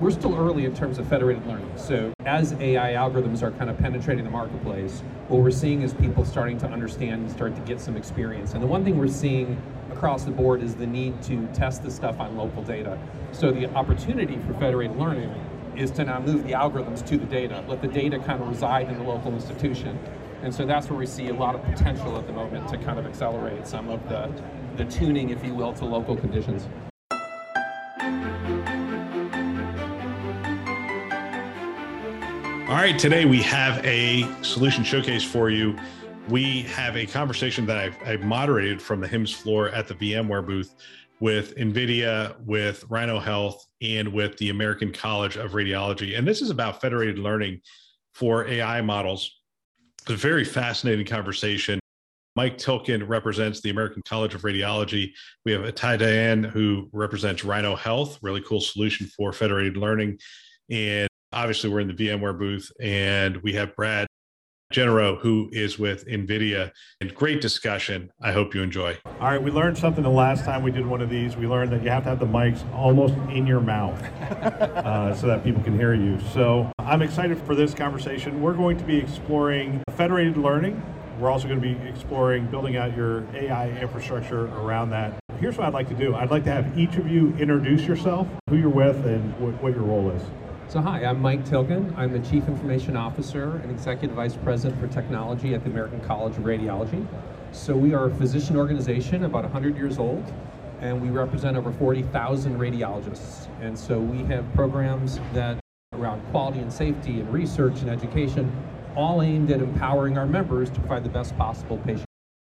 we're still early in terms of federated learning. So as AI algorithms are kind of penetrating the marketplace, what we're seeing is people starting to understand and start to get some experience. And the one thing we're seeing across the board is the need to test this stuff on local data. So the opportunity for federated learning is to now move the algorithms to the data, let the data kind of reside in the local institution. And so that's where we see a lot of potential at the moment to kind of accelerate some of the, the tuning, if you will, to local conditions. All right, today we have a solution showcase for you. We have a conversation that I've, I've, moderated from the HIMSS floor at the VMware booth with NVIDIA, with Rhino Health, and with the American College of Radiology. And this is about federated learning for AI models. It's a very fascinating conversation. Mike Tilkin represents the American College of Radiology. We have Itay Dayan, who represents Rhino Health, really cool solution for federated learning. And obviously we're in the VMware booth and we have Brad Genereux, who is with NVIDIA. And great discussion. I hope you enjoy. All right, we learned something the last time we did one of these. We learned that you have to have the mics almost in your mouth uh, so that people can hear you. So I'm excited for this conversation. We're going to be exploring federated learning. We're also going to be exploring building out your AI infrastructure around that. Here's what I'd like to do I'd like to have each of you introduce yourself, who you're with, and what, what your role is. So hi, I'm Mike Tilkin. I'm the Chief Information Officer and Executive Vice President for Technology at the American College of Radiology. So we are a physician organization, about 100 years old, and we represent over 40,000 radiologists. And so we have programs that around quality and safety and research and education, all aimed at empowering our members to provide the best possible patient.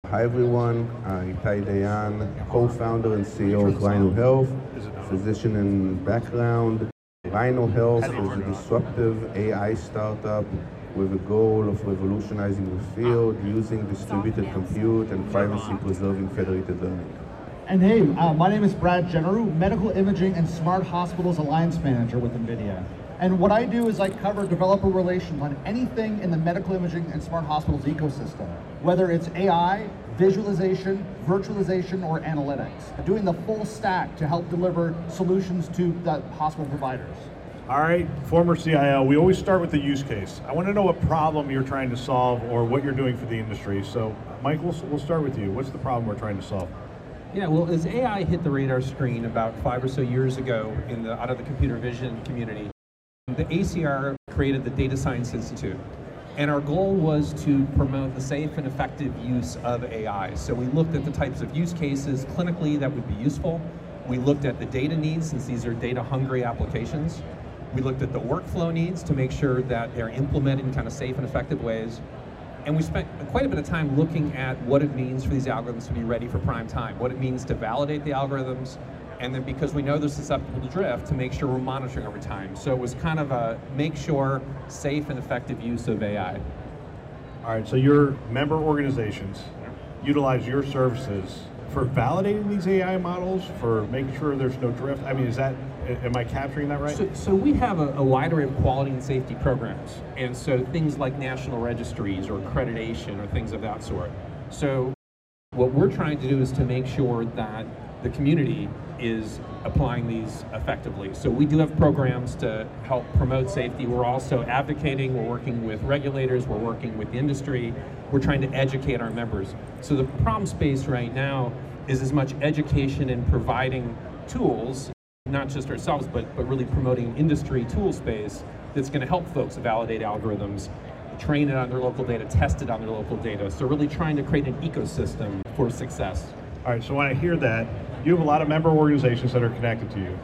Hi everyone, I'm Itay Dayan, co-founder and CEO of Rhino Health, physician in background, Rhino Health is a disruptive AI startup with a goal of revolutionizing the field using distributed compute and privacy-preserving federated learning. And hey, uh, my name is Brad Genereux, Medical Imaging and Smart Hospitals Alliance Manager with NVIDIA. And what I do is I cover developer relations on anything in the medical imaging and smart hospitals ecosystem, whether it's AI, visualization, virtualization, or analytics, doing the full stack to help deliver solutions to the hospital providers. All right, former CIO, we always start with the use case. I want to know what problem you're trying to solve or what you're doing for the industry. So, Mike, we'll, we'll start with you. What's the problem we're trying to solve? Yeah, well, as AI hit the radar screen about five or so years ago in the out of the computer vision community, the ACR created the Data Science Institute. And our goal was to promote the safe and effective use of AI. So we looked at the types of use cases clinically that would be useful. We looked at the data needs, since these are data hungry applications. We looked at the workflow needs to make sure that they're implemented in kind of safe and effective ways. And we spent quite a bit of time looking at what it means for these algorithms to be ready for prime time, what it means to validate the algorithms, and then because we know they're susceptible to drift, to make sure we're monitoring over time. So it was kind of a make sure safe and effective use of AI. All right, so your member organizations utilize your services for validating these AI models, for making sure there's no drift. I mean, is that am I capturing that right? So, so we have a, a, wide array of quality and safety programs, and so things like national registries or accreditation or things of that sort. So what we're trying to do is to make sure that the community is applying these effectively. So we do have programs to help promote safety. We're also advocating, we're working with regulators, we're working with industry, we're trying to educate our members. So the problem space right now is as much education and providing tools, not just ourselves, but, but really promoting industry tool space that's going to help folks validate algorithms, train it on their local data, test it on their local data. So really trying to create an ecosystem for success. All right, so when I hear that, you have a lot of member organizations that are connected to you.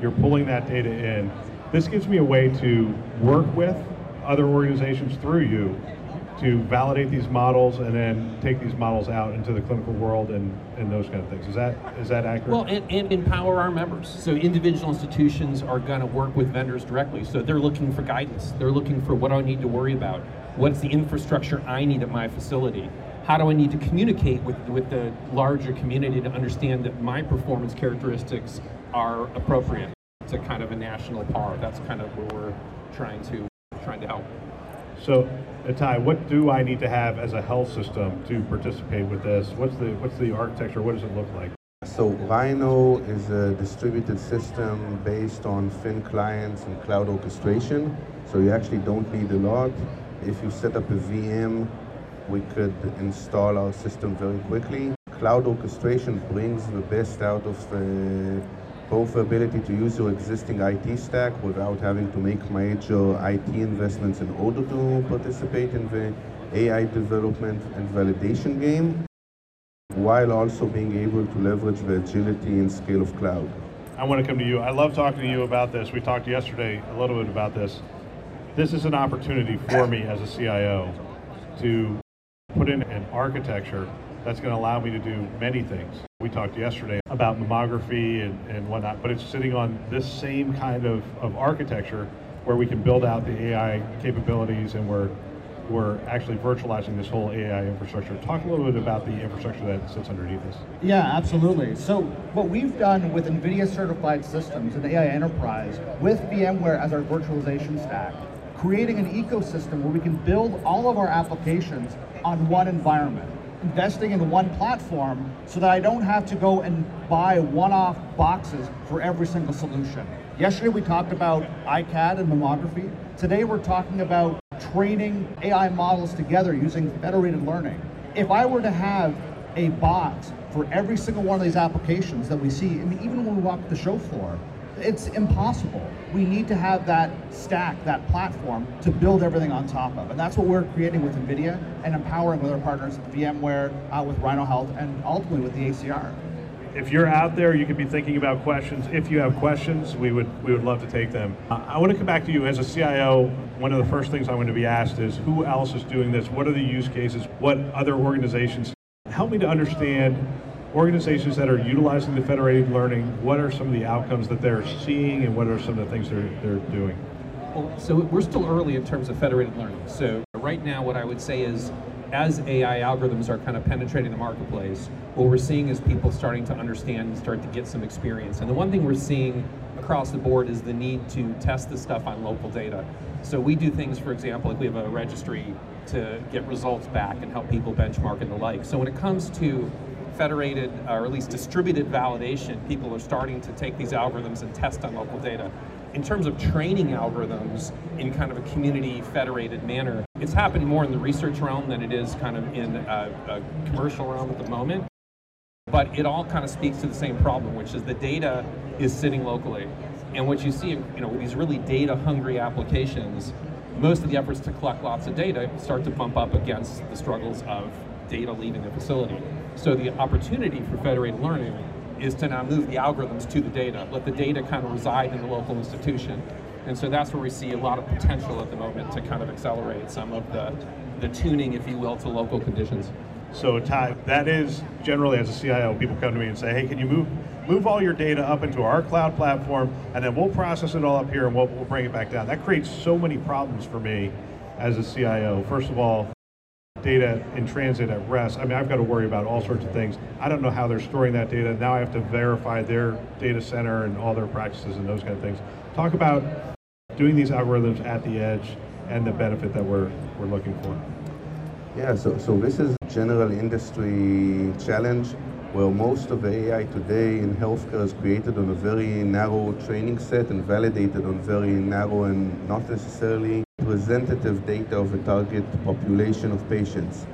You're pulling that data in. This gives me a way to work with other organizations through you to validate these models and then take these models out into the clinical world and, and those kind of things. Is that is that accurate? Well, and, and empower our members. So individual institutions are going to work with vendors directly. So they're looking for guidance. They're looking for what I need to worry about. What's the infrastructure I need at my facility? How do I need to communicate with, with the larger community to understand that my performance characteristics are appropriate to kind of a national par? That's kind of where we're trying to trying to help. So, Itay, what do I need to have as a health system to participate with this? What's the what's the architecture? What does it look like? So Rhino is a distributed system based on thin clients and cloud orchestration. So you actually don't need a lot. If you set up a VM, we could install our system very quickly. Cloud orchestration brings the best out of the, both the ability to use your existing IT stack without having to make major IT investments in order to participate in the AI development and validation game while also being able to leverage the agility and scale of cloud. I want to come to you. I love talking to you about this. We talked yesterday a little bit about this. This is an opportunity for me as a CIO to put in an architecture that's going to allow me to do many things. We talked yesterday about mammography and, and whatnot, but it's sitting on this same kind of, of architecture where we can build out the AI capabilities and we're we're actually virtualizing this whole AI infrastructure. Talk a little bit about the infrastructure that sits underneath this. Yeah, absolutely. So what we've done with NVIDIA certified systems and AI Enterprise with VMware as our virtualization stack, creating an ecosystem where we can build all of our applications on one environment investing in one platform so that I don't have to go and buy one-off boxes for every single solution. Yesterday we talked about iCAD and mammography. Today we're talking about training AI models together using federated learning. If I were to have a bot for every single one of these applications that we see, I mean, even when we walk the show floor, it's impossible. We need to have that stack, that platform to build everything on top of. And that's what we're creating with NVIDIA and empowering with our partners, VMware, uh, with Rhino Health, and ultimately with the ACR if you're out there, you could be thinking about questions. If you have questions, we would we would love to take them. Uh, I want to come back to you as a CIO. One of the first things I'm going to be asked is who else is doing this? What are the use cases? What other organizations? Help me to understand organizations that are utilizing the federated learning. What are some of the outcomes that they're seeing, and what are some of the things they're they're doing? Well, so we're still early in terms of federated learning. So right now, what I would say is as AI algorithms are kind of penetrating the marketplace, what we're seeing is people starting to understand and start to get some experience. And the one thing we're seeing across the board is the need to test the stuff on local data. So we do things, for example, like we have a registry to get results back and help people benchmark and the like. So when it comes to federated uh, or at least distributed validation, people are starting to take these algorithms and test on local data in terms of training algorithms in kind of a community federated manner, it's happening more in the research realm than it is kind of in a, a commercial realm at the moment. But it all kind of speaks to the same problem, which is the data is sitting locally. And what you see, you know, with these really data hungry applications, most of the efforts to collect lots of data start to bump up against the struggles of data leaving the facility. So the opportunity for federated learning is to now move the algorithms to the data, let the data kind of reside in the local institution. And so that's where we see a lot of potential at the moment to kind of accelerate some of the, the tuning, if you will, to local conditions. So Ty, that is generally as a CIO, people come to me and say, hey, can you move move all your data up into our cloud platform and then we'll process it all up here and we'll, we'll bring it back down. That creates so many problems for me as a CIO. First of all, data in transit at rest, I mean, I've got to worry about all sorts of things. I don't know how they're storing that data. Now I have to verify their data center and all their practices and those kind of things. Talk about doing these algorithms at the edge and the benefit that we're, we're looking for. Yeah, so, so this is a general industry challenge where most of the AI today in healthcare is created on a very narrow training set and validated on very narrow and not necessarily representative data of a target population of patients.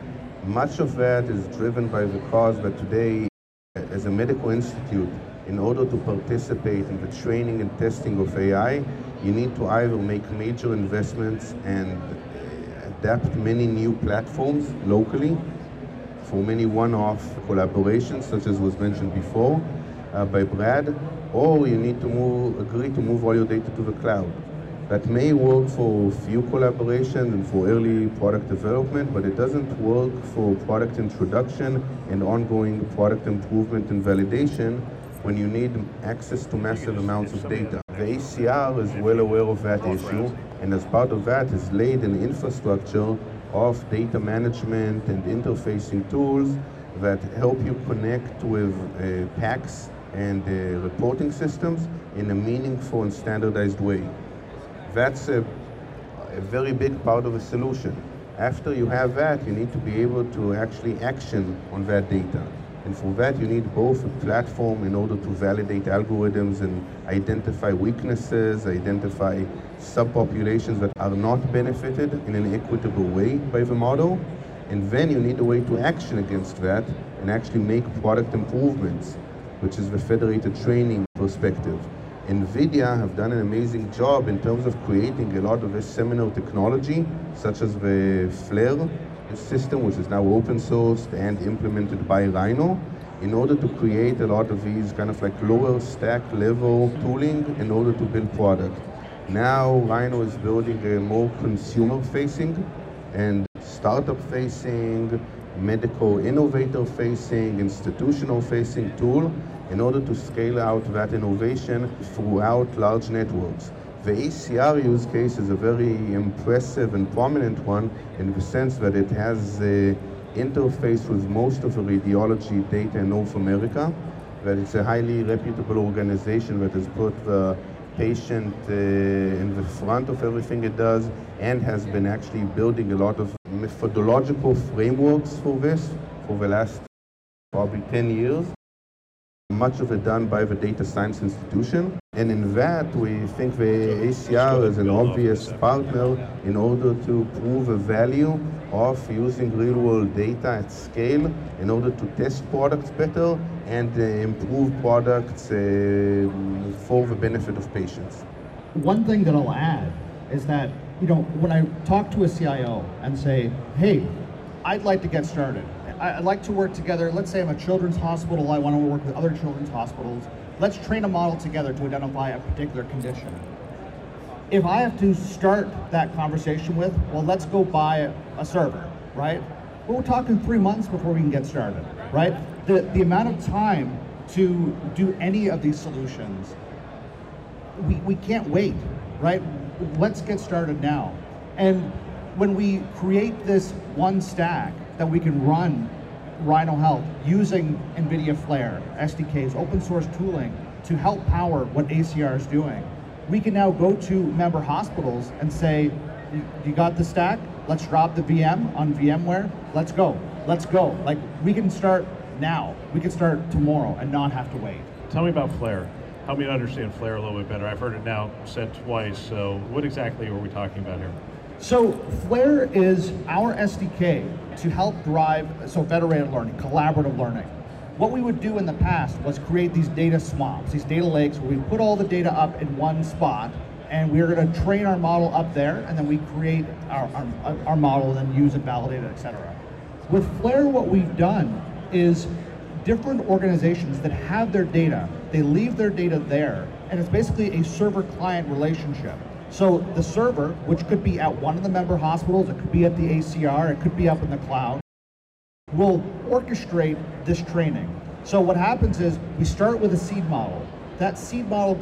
Much of that is driven by the cause that today, as a medical institute, in order to participate in the training and testing of AI, you need to either make major investments and adapt many new platforms locally for many one-off collaborations, such as was mentioned before uh, by Brad, or you need to move, agree to move all your data to the cloud that may work for few collaboration and for early product development, but it doesn't work for product introduction and ongoing product improvement and validation when you need access to massive amounts of data. The ACR is well aware of that issue, and as part of that is laid an infrastructure of data management and interfacing tools that help you connect with uh, PACS and uh, reporting systems in a meaningful and standardized way. That's a, a very big part of a solution. After you have that, you need to be able to actually action on that data. And for that, you need both a platform in order to validate algorithms and identify weaknesses, identify subpopulations that are not benefited in an equitable way by the model. And then you need a way to action against that and actually make product improvements, which is the federated training perspective. NVIDIA have done an amazing job in terms of creating a lot of this seminal technology, such as the Flare system, which is now open sourced and implemented by Rhino, in order to create a lot of these kind of like lower stack level tooling in order to build product. Now Rhino is building a more consumer facing and startup facing, medical innovator facing, institutional facing tool in order to scale out that innovation throughout large networks. The ACR use case is a very impressive and prominent one in the sense that it has a interface with most of the radiology data in North America, that it's a highly reputable organization that has put the patient uh, in the front of everything it does and has been actually building a lot of methodological frameworks for this for the last probably 10 years much of it done by the data science institution. And in that, we think the ACR is an obvious partner in order to prove the value of using real world data at scale in order to test products better and uh, improve products uh, for the benefit of patients. One thing that I'll add is that, you know, when I talk to a CIO and say, hey, I'd like to get started, I'd like to work together. Let's say I'm a children's hospital. I want to work with other children's hospitals. Let's train a model together to identify a particular condition. If I have to start that conversation with, well, let's go buy a server, right? Well, we're talking three months before we can get started, right? The, the amount of time to do any of these solutions, we, we can't wait, right? Let's get started now. And when we create this one stack, that we can run Rhino Health using NVIDIA Flare, SDKs, open source tooling to help power what ACR is doing. We can now go to member hospitals and say, you got the stack? Let's drop the VM on VMware. Let's go. Let's go. Like we can start now. We can start tomorrow and not have to wait. Tell me about Flare. Help me understand Flare a little bit better. I've heard it now said twice. So what exactly are we talking about here? So Flare is our SDK to help drive, so federated learning, collaborative learning. What we would do in the past was create these data swamps, these data lakes where we put all the data up in one spot and we're going to train our model up there and then we create our, our, our model and use it, validate it, etc. With Flare, what we've done is different organizations that have their data, they leave their data there and it's basically a server-client relationship. So the server, which could be at one of the member hospitals, it could be at the ACR, it could be up in the cloud, will orchestrate this training. So what happens is we start with a seed model. That seed model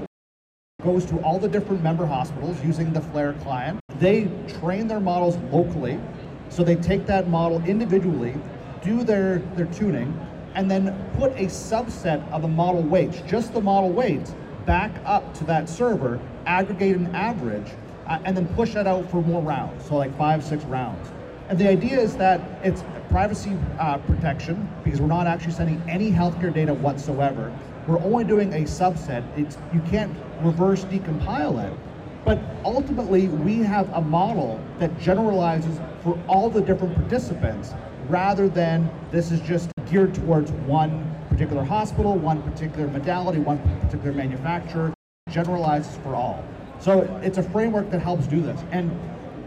goes to all the different member hospitals using the Flare client. They train their models locally. So they take that model individually, do their, their tuning, and then put a subset of the model weights, just the model weights, back up to that server, aggregate an average, uh, and then push that out for more rounds, so like five, six rounds. And the idea is that it's privacy uh, protection because we're not actually sending any healthcare data whatsoever. We're only doing a subset. It's you can't reverse decompile it. But ultimately, we have a model that generalizes for all the different participants rather than this is just geared towards one particular hospital, one particular modality, one particular manufacturer, generalizes for all. So it's a framework that helps do this. And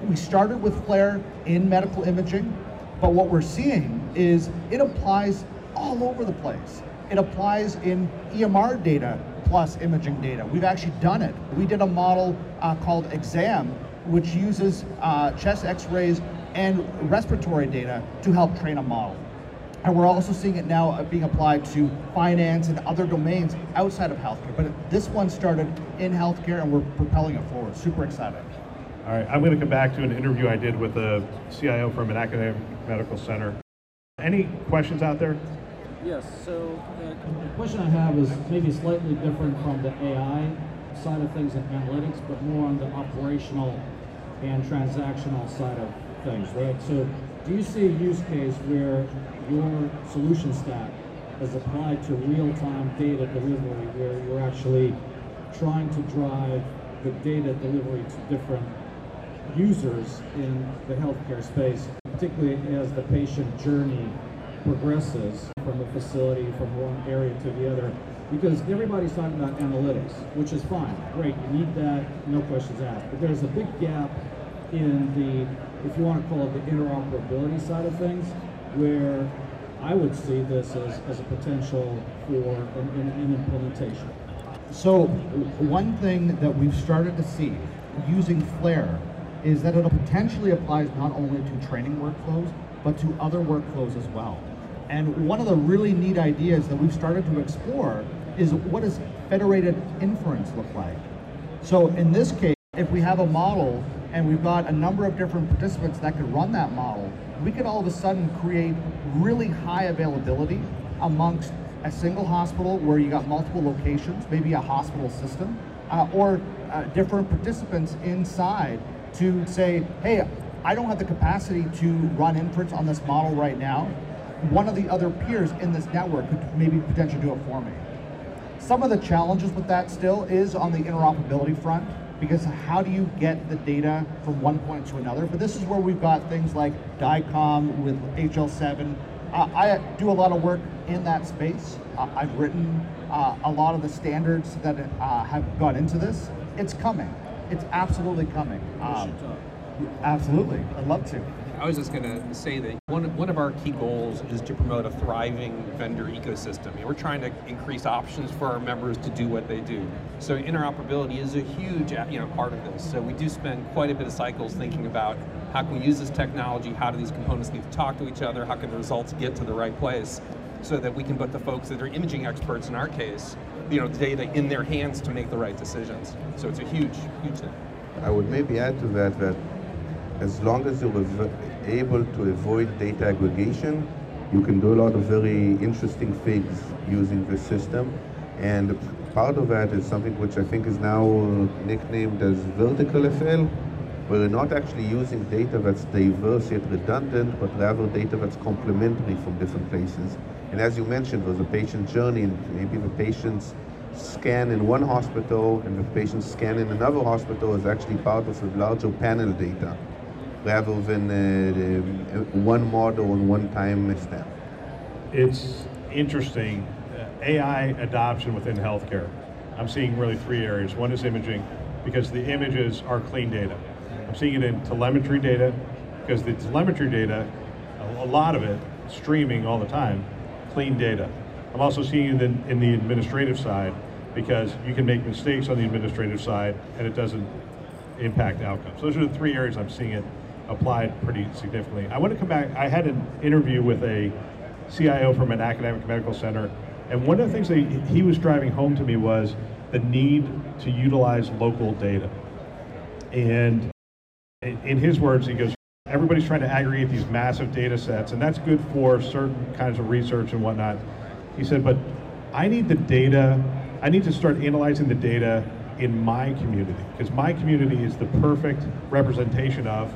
we started with Flare in medical imaging, but what we're seeing is it applies all over the place. It applies in EMR data plus imaging data. We've actually done it. We did a model uh, called Exam, which uses uh, chest x-rays and respiratory data to help train a model. And we're also seeing it now uh, being applied to finance and other domains outside of healthcare. But this one started in healthcare and we're propelling it forward. Super excited. All right, I'm going to come back to an interview I did with a CIO from an academic medical center. Any questions out there? Yes, so uh, the question I have is maybe slightly different from the AI side of things and analytics, but more on the operational and transactional side of things, right? So do you see a use case where your solution stack is applied to real-time data delivery where you're actually trying to drive the data delivery to different users in the healthcare space, particularly as the patient journey progresses from the facility from one area to the other because everybody's talking about analytics, which is fine, great, you need that, no questions asked. But there's a big gap in the, if you want to call it the interoperability side of things, where I would see this as, as a potential for an, an, implementation. So one thing that we've started to see using Flare is that it potentially applies not only to training workflows, but to other workflows as well. And one of the really neat ideas that we've started to explore is what does federated inference look like? So in this case, if we have a model and we've got a number of different participants that could run that model, we could all of a sudden create really high availability amongst a single hospital where you got multiple locations, maybe a hospital system, uh, or uh, different participants inside to say, hey, I don't have the capacity to run inference on this model right now. One of the other peers in this network could maybe potentially do it for me. Some of the challenges with that still is on the interoperability front, because how do you get the data from one point to another? But this is where we've got things like DICOM with HL7. Uh, I do a lot of work in that space. Uh, I've written uh, a lot of the standards that uh, have gone into this. It's coming. It's absolutely coming. Um, absolutely. I'd love to. I was just going to say that one, one of our key goals is to promote a thriving vendor ecosystem. we're trying to increase options for our members to do what they do. So interoperability is a huge uh, you know, part of this. So we do spend quite a bit of cycles thinking about how can we use this technology, how do these components need to talk to each other, how can the results get to the right place, so that we can put the folks that are imaging experts in our case, you know, data in their hands to make the right decisions. So it's a huge, huge thing. I would maybe add to that that as long as you're able to avoid data aggregation, you can do a lot of very interesting things using this system. And part of that is something which I think is now nicknamed as vertical FL, where you're not actually using data that's diverse yet redundant, but rather data that's complementary from different places. And as you mentioned, there's a patient journey, and maybe the patient's scan in one hospital and the patient's scan in another hospital is actually part of a larger panel data rather than uh, one model and one time step. It's interesting. Uh, AI adoption within healthcare. I'm seeing really three areas. One is imaging, because the images are clean data. I'm seeing it in telemetry data, because the telemetry data, a lot of it, streaming all the time, clean data. I'm also seeing it in, in the administrative side, because you can make mistakes on the administrative side and it doesn't impact outcomes. Those are the three areas I'm seeing it applied pretty significantly. I want to come back. I had an interview with a CIO from an academic medical center, and one of the things that he was driving home to me was the need to utilize local data. And in his words, he goes, everybody's trying to aggregate these massive data sets, and that's good for certain kinds of research and whatnot. He said, but I need the data, I need to start analyzing the data in my community, because my community is the perfect representation of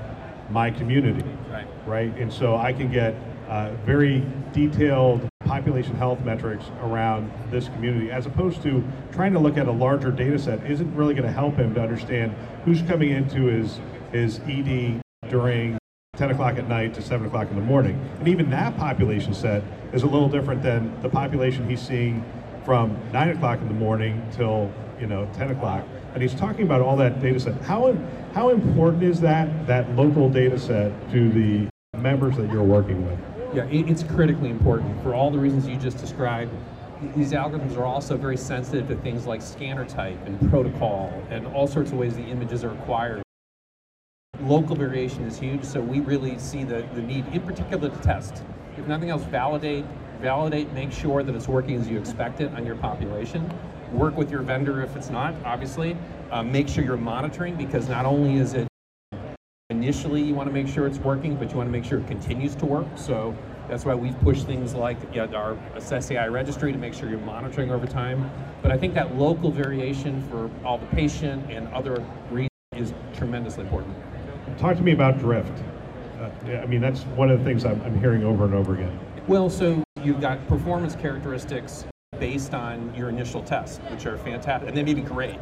my community. Right. Right. And so I can get uh, very detailed population health metrics around this community, as opposed to trying to look at a larger data set isn't really going to help him to understand who's coming into his, his ED during 10 o'clock at night to 7 o'clock in the morning. And even that population set is a little different than the population he's seeing from 9 o'clock in the morning till you know 10 o'clock and he's talking about all that data set. How how important is that that local data set to the members that you're working with? Yeah it's critically important for all the reasons you just described. These algorithms are also very sensitive to things like scanner type and protocol and all sorts of ways the images are acquired. Local variation is huge so we really see the, the need in particular to test. If nothing else validate validate make sure that it's working as you expect it on your population work with your vendor if it's not, obviously. Uh, make sure you're monitoring because not only is it initially you want to make sure it's working, but you want to make sure it continues to work. So that's why we've pushed things like you know, our Assess AI registry to make sure you're monitoring over time. But I think that local variation for all the patient and other reasons is tremendously important. Talk to me about drift. Uh, I mean, that's one of the things I'm, I'm hearing over and over again. Well, so you've got performance characteristics based on your initial tests, which are fantastic, and they may be great.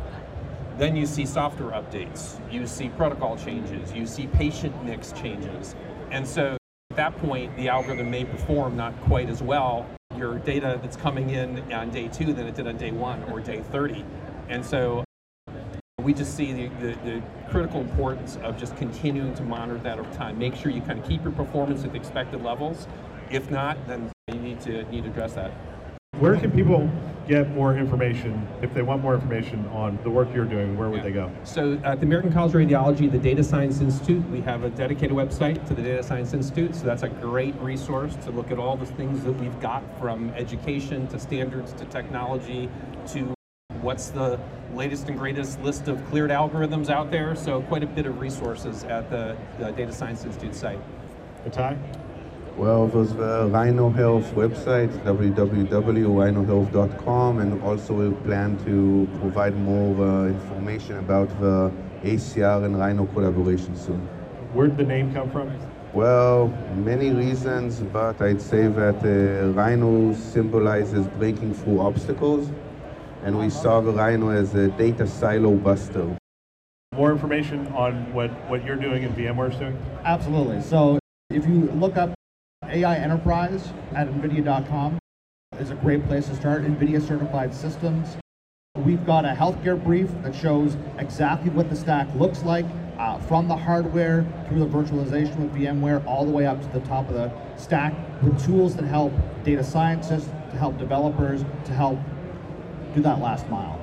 Then you see software updates, you see protocol changes, you see patient mix changes. And so at that point, the algorithm may perform not quite as well your data that's coming in on day two than it did on day one or day 30. And so we just see the, the, the, critical importance of just continuing to monitor that over time. Make sure you kind of keep your performance at the expected levels. If not, then you need to need to address that. Where can people get more information if they want more information on the work you're doing? Where would yeah. they go? So at the American College of Radiology, the Data Science Institute, we have a dedicated website to the Data Science Institute. So that's a great resource to look at all the things that we've got from education to standards to technology to what's the latest and greatest list of cleared algorithms out there. So quite a bit of resources at the, the Data Science Institute site. Itay? Well, there's the Rhino Health website, www.rhinohealth.com, and also we plan to provide more uh, information about the ACR and Rhino collaboration soon. Where did the name come from? Well, many reasons, but I'd say that uh, Rhino symbolizes breaking through obstacles, and we saw the Rhino as a data silo buster. More information on what, what you're doing and VMware's doing? Absolutely. So if you look up AI Enterprise at NVIDIA.com is a great place to start. NVIDIA certified systems. We've got a healthcare brief that shows exactly what the stack looks like uh, from the hardware through the virtualization with VMware all the way up to the top of the stack with tools that help data scientists, to help developers, to help do that last mile.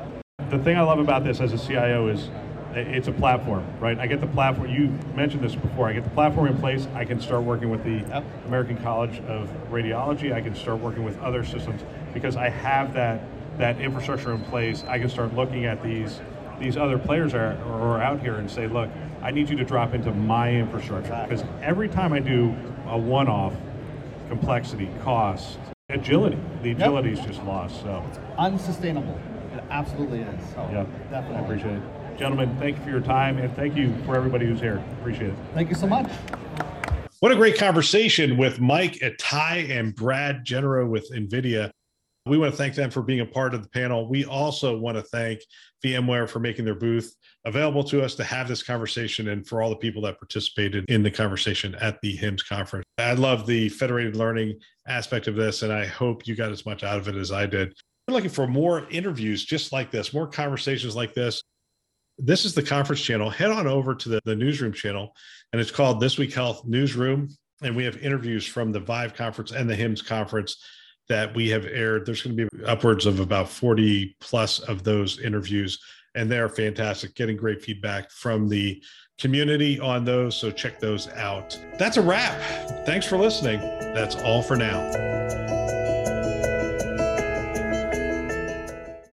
The thing I love about this as a CIO is it's a platform, right? I get the platform. You mentioned this before. I get the platform in place. I can start working with the yep. American College of Radiology. I can start working with other systems because I have that that infrastructure in place. I can start looking at these these other players are, are out here and say, look, I need you to drop into my infrastructure because every time I do a one-off, complexity, cost, agility, the agility yep. is just lost. So it's unsustainable. It absolutely is. So yeah, definitely. I appreciate it. Gentlemen, thank you for your time and thank you for everybody who's here. Appreciate it. Thank you so much. What a great conversation with Mike Itay and Brad Genereux with NVIDIA. We want to thank them for being a part of the panel. We also want to thank VMware for making their booth available to us to have this conversation and for all the people that participated in the conversation at the HIMSS conference. I love the federated learning aspect of this, and I hope you got as much out of it as I did. We're looking for more interviews just like this, more conversations like this this is the conference channel. Head on over to the, the newsroom channel, and it's called This Week Health Newsroom. And we have interviews from the Vive conference and the HIMSS conference that we have aired. There's going to be upwards of about 40 plus of those interviews, and they're fantastic, getting great feedback from the community on those. So check those out. That's a wrap. Thanks for listening. That's all for now.